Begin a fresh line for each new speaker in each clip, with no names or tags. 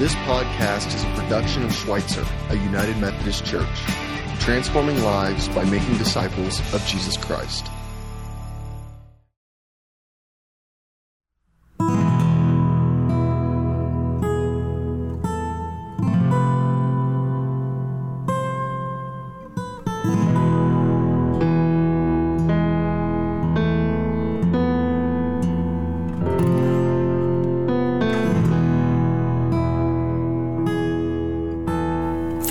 This podcast is a production of Schweitzer, a United Methodist Church, transforming lives by making disciples of Jesus Christ.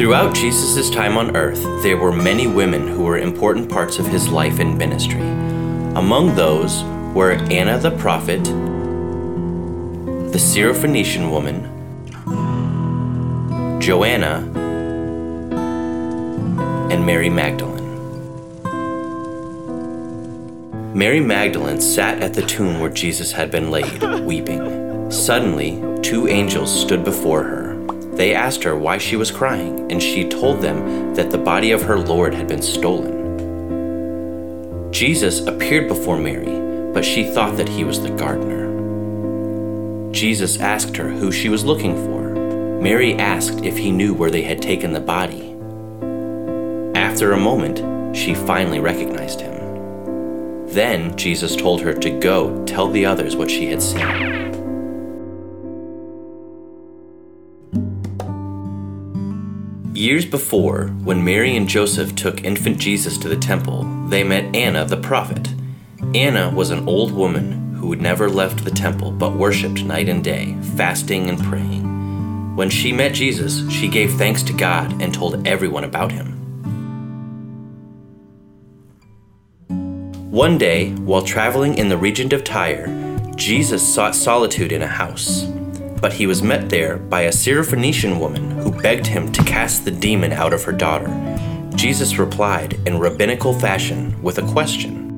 Throughout Jesus' time on earth, there were many women who were important parts of his life and ministry. Among those were Anna the prophet, the Syrophoenician woman, Joanna, and Mary Magdalene. Mary Magdalene sat at the tomb where Jesus had been laid, weeping. Suddenly, two angels stood before her. They asked her why she was crying, and she told them that the body of her Lord had been stolen. Jesus appeared before Mary, but she thought that he was the gardener. Jesus asked her who she was looking for. Mary asked if he knew where they had taken the body. After a moment, she finally recognized him. Then Jesus told her to go tell the others what she had seen. Years before, when Mary and Joseph took infant Jesus to the temple, they met Anna the prophet. Anna was an old woman who had never left the temple but worshipped night and day, fasting and praying. When she met Jesus, she gave thanks to God and told everyone about him. One day, while traveling in the region of Tyre, Jesus sought solitude in a house. But he was met there by a Syrophoenician woman who begged him to cast the demon out of her daughter. Jesus replied in rabbinical fashion with a question.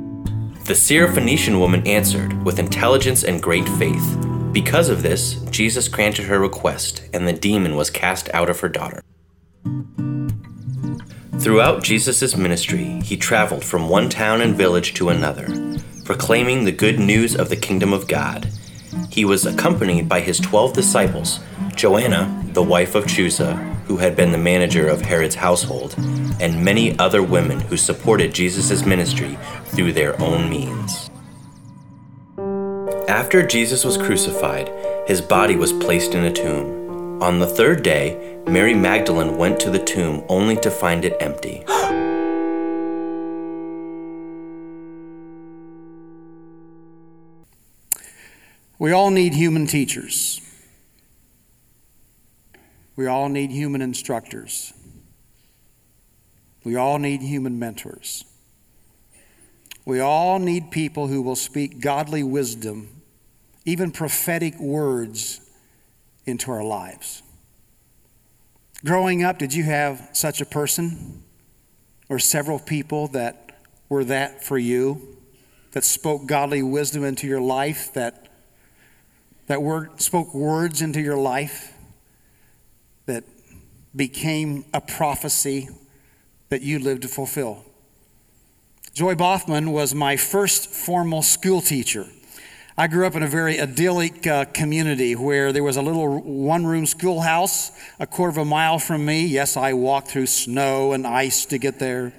The Syrophoenician woman answered with intelligence and great faith. Because of this, Jesus granted her request, and the demon was cast out of her daughter. Throughout Jesus' ministry, he traveled from one town and village to another, proclaiming the good news of the kingdom of God he was accompanied by his twelve disciples Joanna, the wife of Chuza, who had been the manager of Herod's household, and many other women who supported Jesus' ministry through their own means. After Jesus was crucified, his body was placed in a tomb. On the third day, Mary Magdalene went to the tomb only to find it empty.
We all need human teachers. We all need human instructors. We all need human mentors. We all need people who will speak godly wisdom, even prophetic words into our lives. Growing up, did you have such a person or several people that were that for you, that spoke godly wisdom into your life, that that word spoke words into your life that became a prophecy that you lived to fulfill. Joy Bothman was my first formal school teacher. I grew up in a very idyllic uh, community where there was a little one room schoolhouse a quarter of a mile from me. Yes, I walked through snow and ice to get there.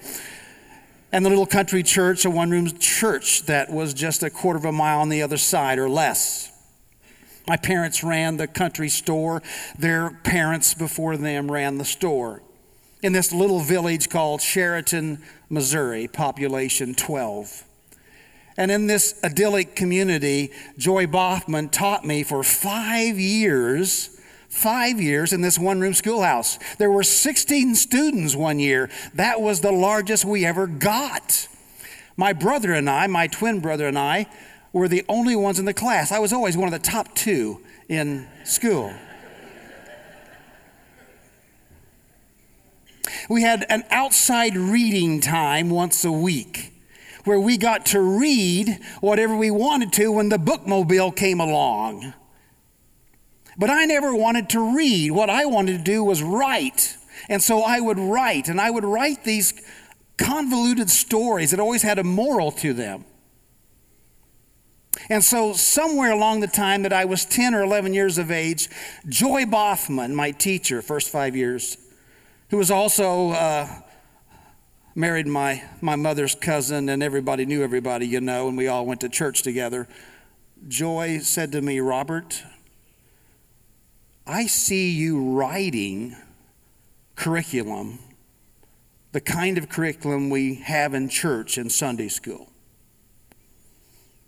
And the little country church, a one room church that was just a quarter of a mile on the other side or less. My parents ran the country store. Their parents before them ran the store. In this little village called Sheraton, Missouri, population 12. And in this idyllic community, Joy Bothman taught me for five years five years in this one room schoolhouse. There were 16 students one year. That was the largest we ever got. My brother and I, my twin brother and I, were the only ones in the class. I was always one of the top two in school. We had an outside reading time once a week where we got to read whatever we wanted to when the bookmobile came along. But I never wanted to read. What I wanted to do was write. And so I would write, and I would write these convoluted stories that always had a moral to them. And so, somewhere along the time that I was 10 or 11 years of age, Joy Boffman, my teacher, first five years, who was also uh, married my, my mother's cousin, and everybody knew everybody, you know, and we all went to church together. Joy said to me, Robert, I see you writing curriculum, the kind of curriculum we have in church in Sunday school.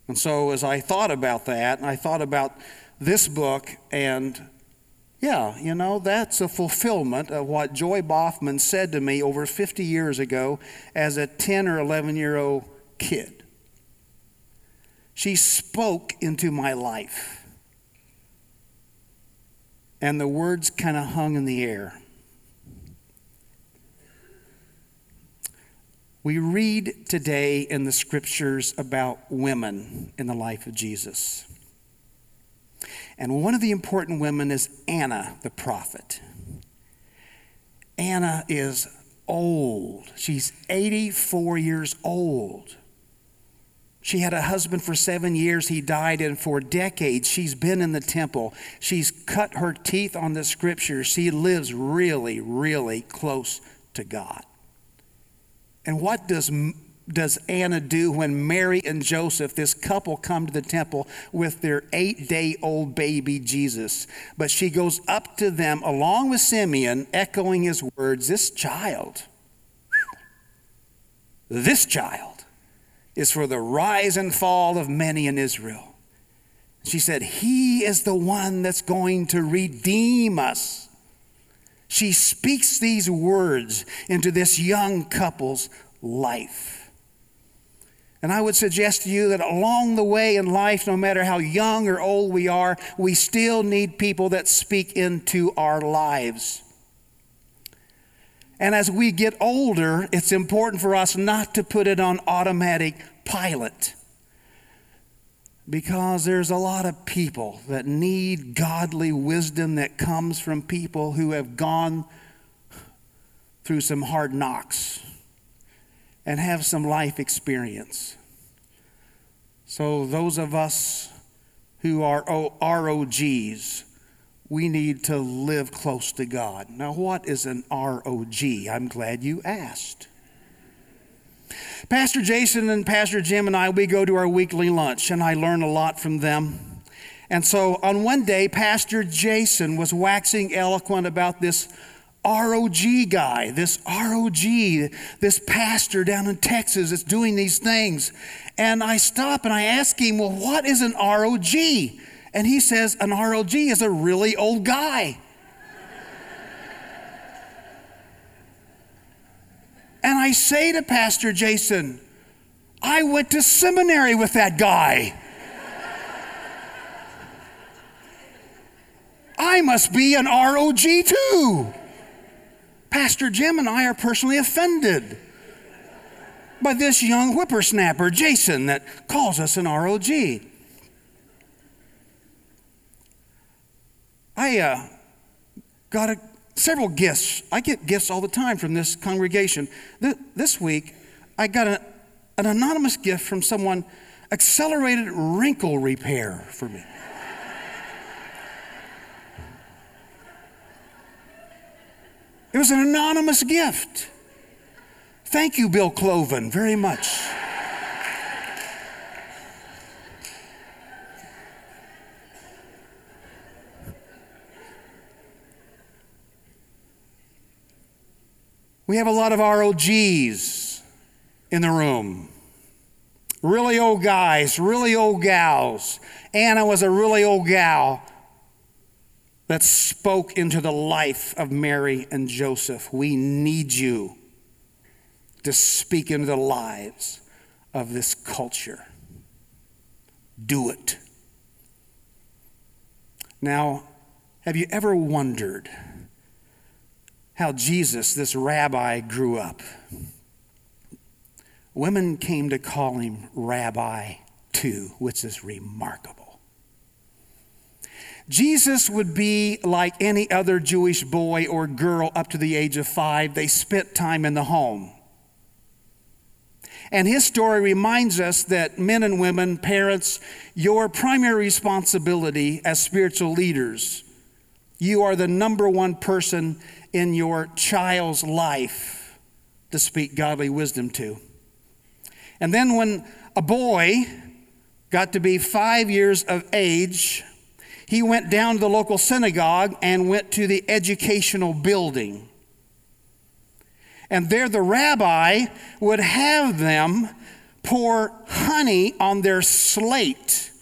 And so, as I thought about that, and I thought about this book, and yeah, you know, that's a fulfillment of what Joy Boffman said to me over 50 years ago as a 10 or 11 year old kid. She spoke into my life. And the words kind of hung in the air. We read today in the scriptures about women in the life of Jesus. And one of the important women is Anna, the prophet. Anna is old. She's 84 years old. She had a husband for seven years. He died, and for decades she's been in the temple. She's cut her teeth on the scriptures. She lives really, really close to God. And what does, does Anna do when Mary and Joseph, this couple, come to the temple with their eight day old baby Jesus? But she goes up to them along with Simeon, echoing his words This child, this child is for the rise and fall of many in Israel. She said, He is the one that's going to redeem us. She speaks these words into this young couple's life. And I would suggest to you that along the way in life, no matter how young or old we are, we still need people that speak into our lives. And as we get older, it's important for us not to put it on automatic pilot because there's a lot of people that need godly wisdom that comes from people who have gone through some hard knocks and have some life experience. So, those of us who are ROGs, we need to live close to God. Now, what is an ROG? I'm glad you asked. Pastor Jason and Pastor Jim and I, we go to our weekly lunch, and I learn a lot from them. And so on one day, Pastor Jason was waxing eloquent about this ROG guy, this ROG, this pastor down in Texas that's doing these things. And I stop and I ask him, Well, what is an ROG? And he says, An ROG is a really old guy. And I say to Pastor Jason, I went to seminary with that guy. I must be an ROG too. Pastor Jim and I are personally offended by this young whippersnapper, Jason, that calls us an ROG. I uh, got a several gifts. I get gifts all the time from this congregation. This week, I got a, an anonymous gift from someone accelerated wrinkle repair for me. It was an anonymous gift. Thank you, Bill Cloven, very much. We have a lot of ROGs in the room. Really old guys, really old gals. Anna was a really old gal that spoke into the life of Mary and Joseph. We need you to speak into the lives of this culture. Do it. Now, have you ever wondered? How Jesus, this rabbi, grew up. Women came to call him Rabbi too, which is remarkable. Jesus would be like any other Jewish boy or girl up to the age of five. They spent time in the home. And his story reminds us that men and women, parents, your primary responsibility as spiritual leaders, you are the number one person in your child's life to speak godly wisdom to. And then when a boy got to be five years of age, he went down to the local synagogue and went to the educational building. And there the rabbi would have them pour honey on their slate.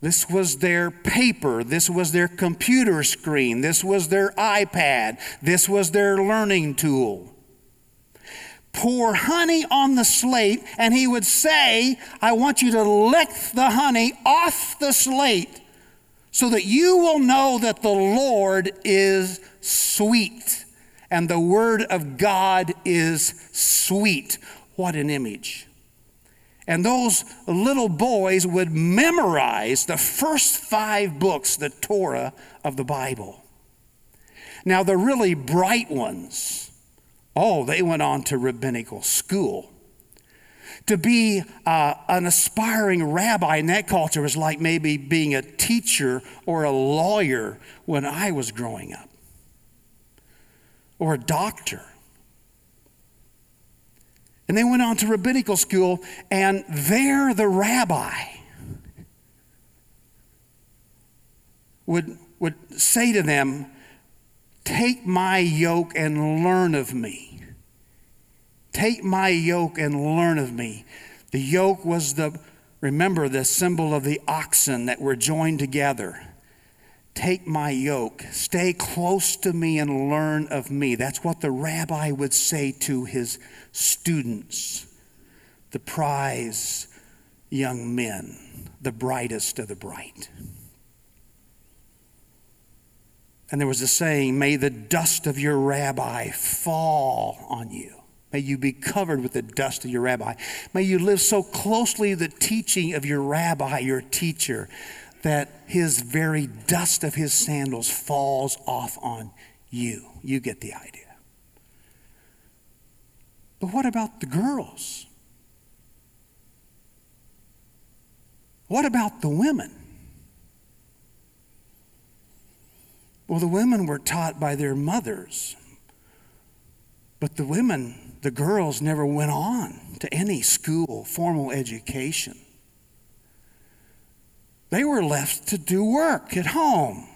This was their paper. This was their computer screen. This was their iPad. This was their learning tool. Pour honey on the slate, and he would say, I want you to lick the honey off the slate so that you will know that the Lord is sweet and the Word of God is sweet. What an image. And those little boys would memorize the first five books, the Torah of the Bible. Now, the really bright ones, oh, they went on to rabbinical school. To be uh, an aspiring rabbi in that culture was like maybe being a teacher or a lawyer when I was growing up or a doctor. And they went on to rabbinical school, and there the rabbi would, would say to them, Take my yoke and learn of me. Take my yoke and learn of me. The yoke was the, remember, the symbol of the oxen that were joined together. Take my yoke, stay close to me, and learn of me. That's what the rabbi would say to his students, the prize young men, the brightest of the bright. And there was a saying, May the dust of your rabbi fall on you. May you be covered with the dust of your rabbi. May you live so closely the teaching of your rabbi, your teacher, that his very dust of his sandals falls off on you. You get the idea. But what about the girls? What about the women? Well, the women were taught by their mothers, but the women, the girls, never went on to any school, formal education. They were left to do work at home.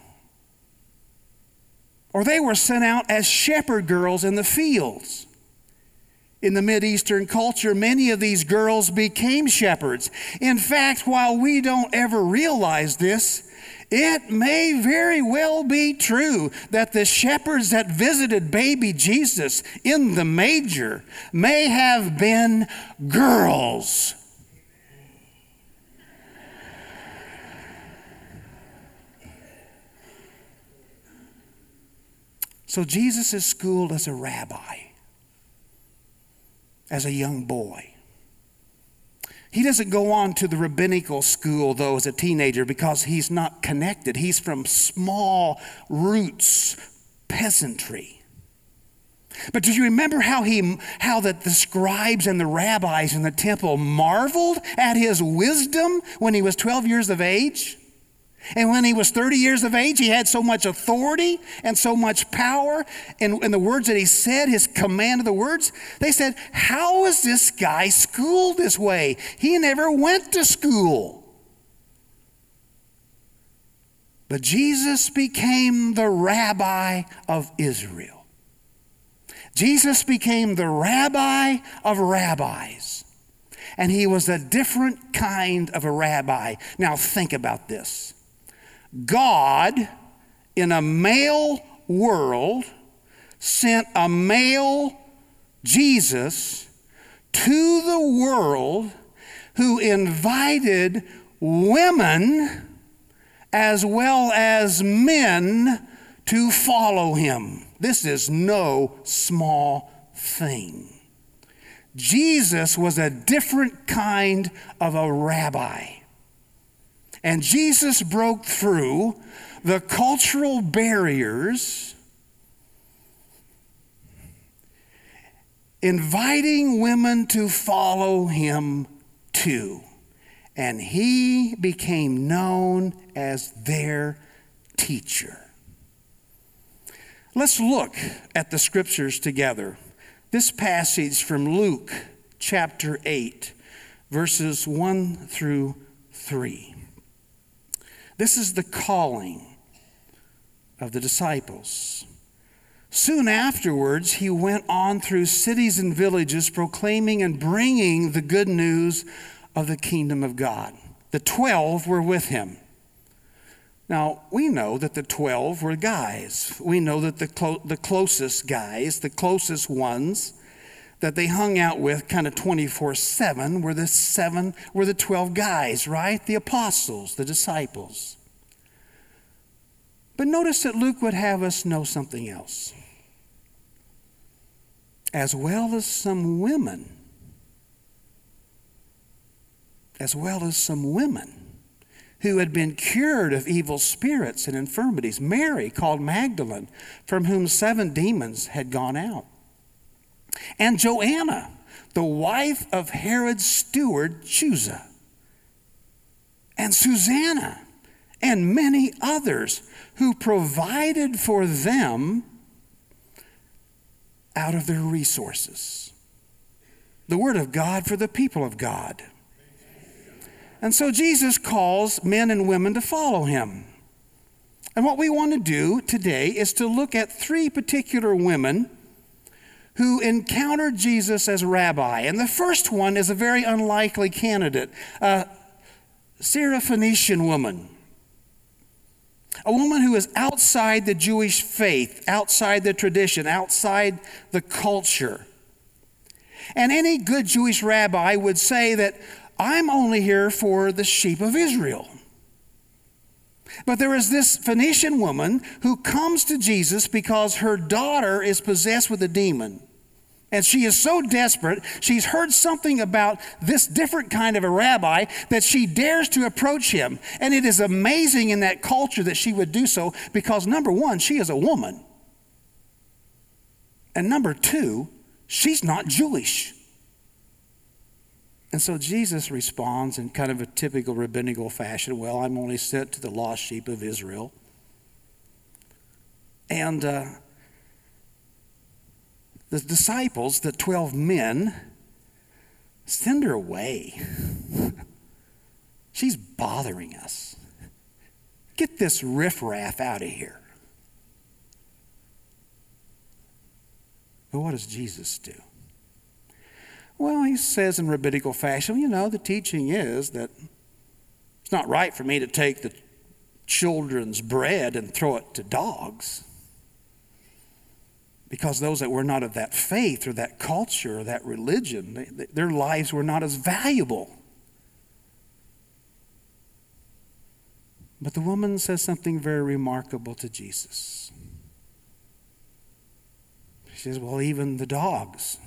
Or they were sent out as shepherd girls in the fields. In the Mideastern culture, many of these girls became shepherds. In fact, while we don't ever realize this, it may very well be true that the shepherds that visited baby Jesus in the manger may have been girls So Jesus is schooled as a rabbi, as a young boy. He doesn't go on to the rabbinical school, though, as a teenager because he's not connected. He's from small roots, peasantry. But do you remember how he how that the scribes and the rabbis in the temple marveled at his wisdom when he was 12 years of age? And when he was 30 years of age, he had so much authority and so much power. And, and the words that he said, his command of the words, they said, How is this guy schooled this way? He never went to school. But Jesus became the rabbi of Israel. Jesus became the rabbi of rabbis. And he was a different kind of a rabbi. Now, think about this. God, in a male world, sent a male Jesus to the world who invited women as well as men to follow him. This is no small thing. Jesus was a different kind of a rabbi. And Jesus broke through the cultural barriers inviting women to follow him too. And he became known as their teacher. Let's look at the scriptures together. This passage from Luke chapter 8, verses 1 through 3. This is the calling of the disciples. Soon afterwards, he went on through cities and villages, proclaiming and bringing the good news of the kingdom of God. The twelve were with him. Now, we know that the 12 were guys. We know that the, clo- the closest guys, the closest ones that they hung out with kind of 24 7 were the seven, were the 12 guys, right? The apostles, the disciples. But notice that Luke would have us know something else. As well as some women, as well as some women who had been cured of evil spirits and infirmities. Mary, called Magdalene, from whom seven demons had gone out. And Joanna, the wife of Herod's steward, Chuza. And Susanna, and many others who provided for them out of their resources. The Word of God for the people of God. And so Jesus calls men and women to follow him. And what we want to do today is to look at three particular women who encountered Jesus as rabbi. And the first one is a very unlikely candidate a Syrophoenician woman. A woman who is outside the Jewish faith, outside the tradition, outside the culture. And any good Jewish rabbi would say that I'm only here for the sheep of Israel. But there is this Phoenician woman who comes to Jesus because her daughter is possessed with a demon. And she is so desperate, she's heard something about this different kind of a rabbi that she dares to approach him. And it is amazing in that culture that she would do so because, number one, she is a woman. And number two, she's not Jewish. And so Jesus responds in kind of a typical rabbinical fashion Well, I'm only sent to the lost sheep of Israel. And uh, the disciples, the 12 men, send her away. She's bothering us. Get this riffraff out of here. But what does Jesus do? Well, he says in rabbinical fashion, you know, the teaching is that it's not right for me to take the children's bread and throw it to dogs. Because those that were not of that faith or that culture or that religion, they, their lives were not as valuable. But the woman says something very remarkable to Jesus. She says, Well, even the dogs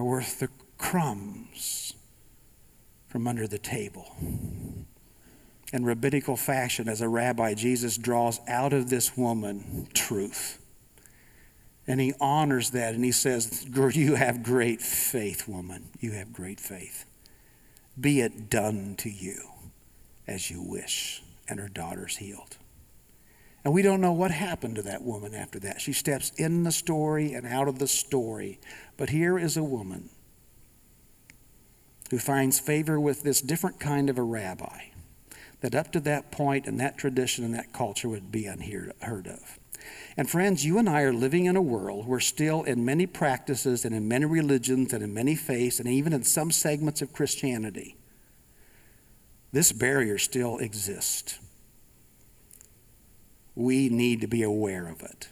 are worth the crumbs from under the table. In rabbinical fashion, as a rabbi, Jesus draws out of this woman truth. And he honors that and he says, You have great faith, woman. You have great faith. Be it done to you as you wish. And her daughter's healed. And we don't know what happened to that woman after that. She steps in the story and out of the story. But here is a woman who finds favor with this different kind of a rabbi that up to that point and that tradition and that culture would be unheard of. And friends, you and I are living in a world where still in many practices and in many religions and in many faiths and even in some segments of Christianity, this barrier still exists we need to be aware of it.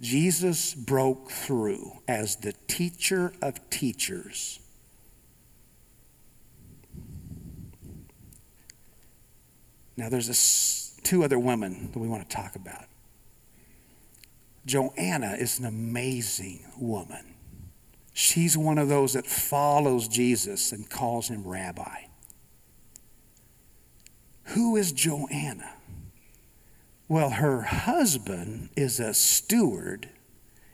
Jesus broke through as the teacher of teachers. Now, there's two other women that we want to talk about. Joanna is an amazing woman. She's one of those that follows Jesus and calls him rabbi. Who is Joanna? Well, her husband is a steward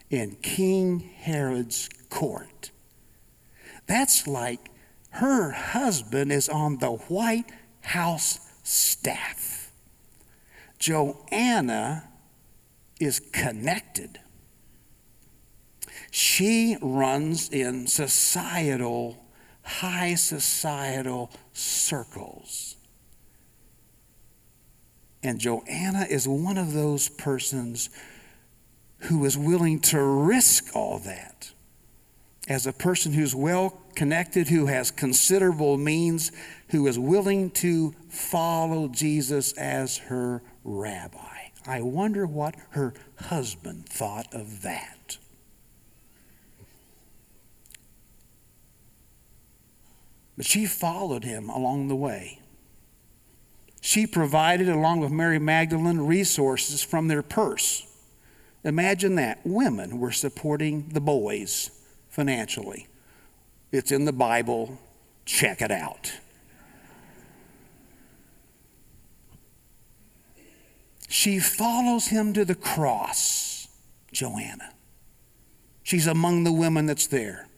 in King Herod's court. That's like her husband is on the White House staff. Joanna is connected. She runs in societal, high societal circles. And Joanna is one of those persons who is willing to risk all that. As a person who's well connected, who has considerable means, who is willing to follow Jesus as her rabbi. I wonder what her husband thought of that. But she followed him along the way. She provided, along with Mary Magdalene, resources from their purse. Imagine that. Women were supporting the boys financially. It's in the Bible. Check it out. She follows him to the cross, Joanna. She's among the women that's there.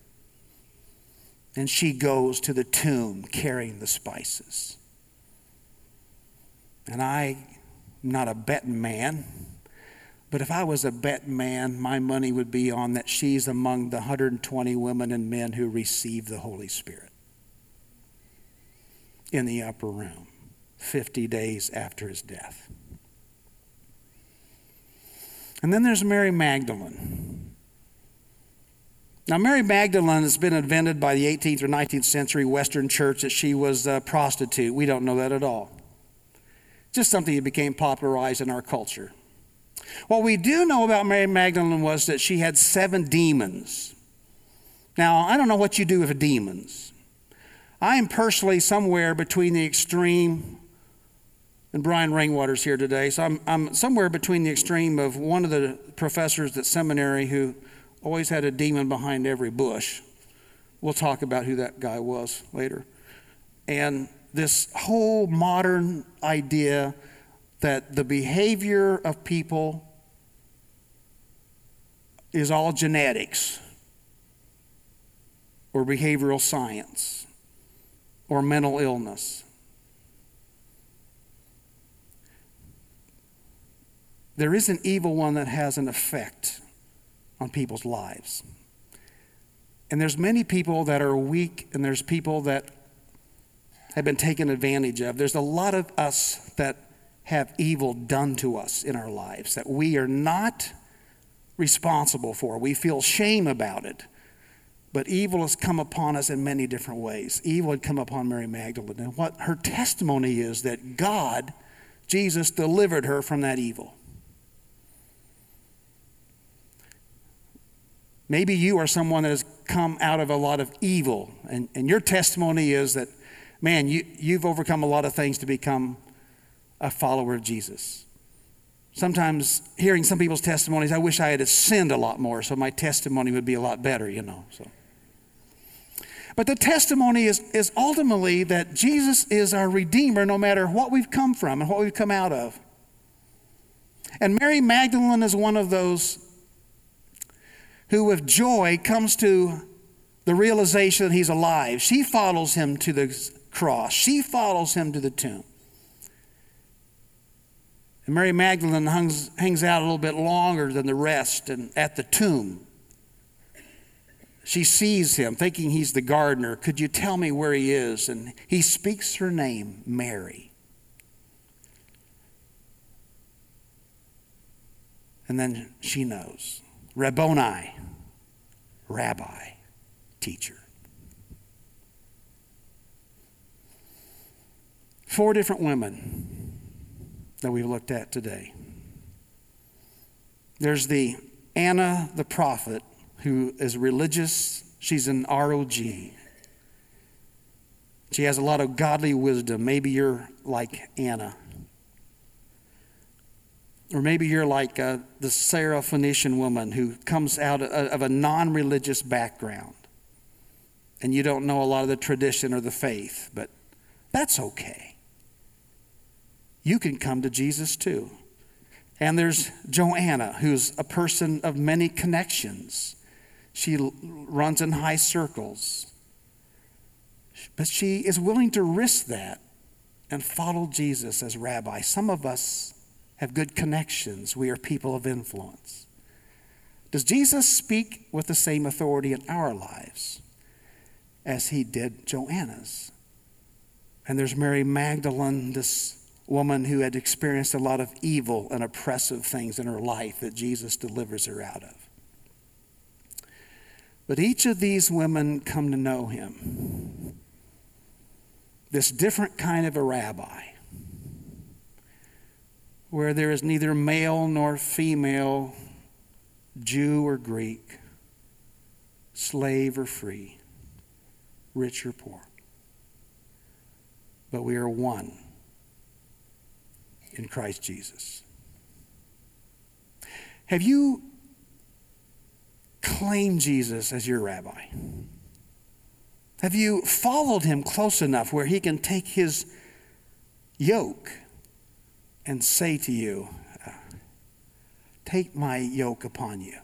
And she goes to the tomb carrying the spices. And I'm not a betting man, but if I was a betting man, my money would be on that she's among the 120 women and men who received the Holy Spirit in the upper room 50 days after his death. And then there's Mary Magdalene. Now, Mary Magdalene has been invented by the 18th or 19th century Western church that she was a prostitute. We don't know that at all. Just something that became popularized in our culture. What we do know about Mary Magdalene was that she had seven demons. Now, I don't know what you do with demons. I am personally somewhere between the extreme, and Brian Ringwater's here today, so I'm, I'm somewhere between the extreme of one of the professors at seminary who always had a demon behind every bush. We'll talk about who that guy was later. And this whole modern idea that the behavior of people is all genetics or behavioral science or mental illness. There is an evil one that has an effect on people's lives. And there's many people that are weak and there's people that have been taken advantage of. There's a lot of us that have evil done to us in our lives that we are not responsible for. We feel shame about it. But evil has come upon us in many different ways. Evil had come upon Mary Magdalene. And what her testimony is that God, Jesus, delivered her from that evil. Maybe you are someone that has come out of a lot of evil, and, and your testimony is that, man, you, you've overcome a lot of things to become a follower of Jesus. Sometimes hearing some people's testimonies, I wish I had sinned a lot more so my testimony would be a lot better, you know. So. But the testimony is, is ultimately that Jesus is our Redeemer no matter what we've come from and what we've come out of. And Mary Magdalene is one of those who, with joy, comes to the realization that he's alive. She follows him to the cross, she follows him to the tomb. And Mary Magdalene hangs, hangs out a little bit longer than the rest and at the tomb. She sees him, thinking he's the gardener. Could you tell me where he is? And he speaks her name, Mary. And then she knows Rabboni, rabbi, teacher. Four different women that we've looked at today. There's the Anna the prophet who is religious. She's an ROG. She has a lot of godly wisdom. Maybe you're like Anna. Or maybe you're like uh, the Syrophoenician woman who comes out of a non religious background and you don't know a lot of the tradition or the faith, but that's okay you can come to Jesus too. And there's Joanna, who's a person of many connections. She runs in high circles. But she is willing to risk that and follow Jesus as rabbi. Some of us have good connections, we are people of influence. Does Jesus speak with the same authority in our lives as he did Joanna's? And there's Mary Magdalene, this woman who had experienced a lot of evil and oppressive things in her life that Jesus delivers her out of. But each of these women come to know him. This different kind of a rabbi, where there is neither male nor female, Jew or Greek, slave or free, rich or poor. But we are one in Christ Jesus. Have you claimed Jesus as your rabbi? Have you followed him close enough where he can take his yoke and say to you, uh, Take my yoke upon you?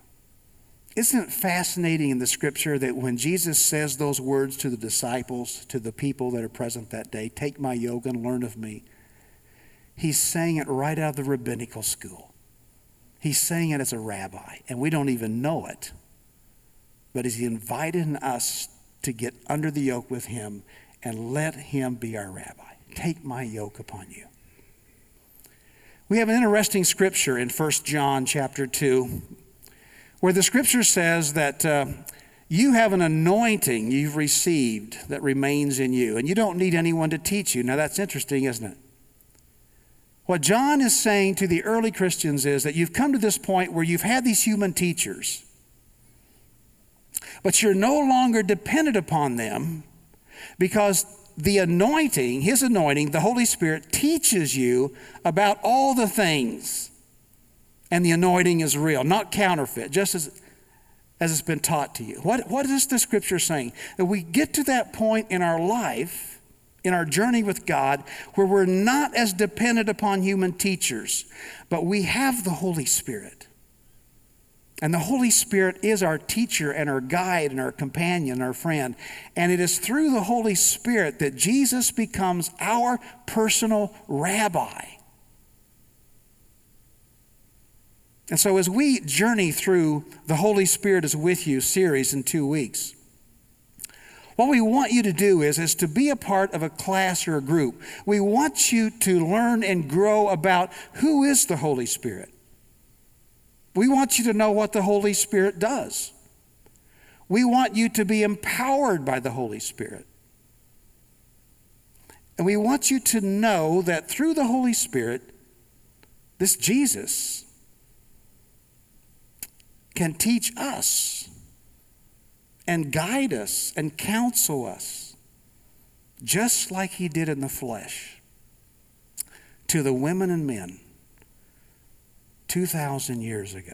Isn't it fascinating in the scripture that when Jesus says those words to the disciples, to the people that are present that day, Take my yoke and learn of me? He's saying it right out of the rabbinical school. He's saying it as a rabbi, and we don't even know it. But he's inviting us to get under the yoke with him and let him be our rabbi. Take my yoke upon you. We have an interesting scripture in 1 John chapter 2 where the scripture says that uh, you have an anointing you've received that remains in you, and you don't need anyone to teach you. Now, that's interesting, isn't it? What John is saying to the early Christians is that you've come to this point where you've had these human teachers, but you're no longer dependent upon them because the anointing, his anointing, the Holy Spirit, teaches you about all the things. And the anointing is real, not counterfeit, just as, as it's been taught to you. What, what is the scripture saying? That we get to that point in our life in our journey with God where we're not as dependent upon human teachers, but we have the Holy Spirit. And the Holy Spirit is our teacher and our guide and our companion, our friend. And it is through the Holy Spirit that Jesus becomes our personal rabbi. And so, as we journey through the Holy Spirit is with you series in two weeks, what we want you to do is, is to be a part of a class or a group. We want you to learn and grow about who is the Holy Spirit. We want you to know what the Holy Spirit does. We want you to be empowered by the Holy Spirit. And we want you to know that through the Holy Spirit, this Jesus can teach us and guide us and counsel us, just like he did in the flesh, to the women and men 2,000 years ago.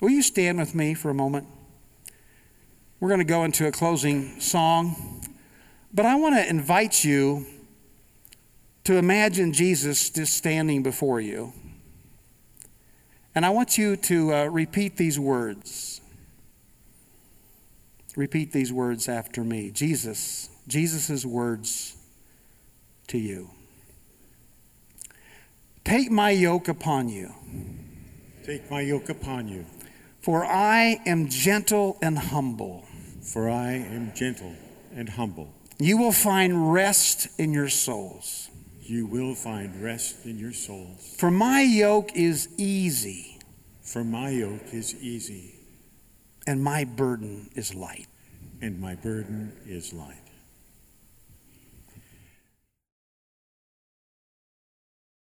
Will you stand with me for a moment? We're going to go into a closing song, but I want to invite you to imagine Jesus just standing before you. And I want you to uh, repeat these words. Repeat these words after me. Jesus, Jesus' words to you. Take my yoke upon you.
Take my yoke upon you.
For I am gentle and humble.
For I am gentle and humble.
You will find rest in your souls.
You will find rest in your souls.
For my yoke is easy.
For my yoke is easy
and my burden is light.
And my burden is light.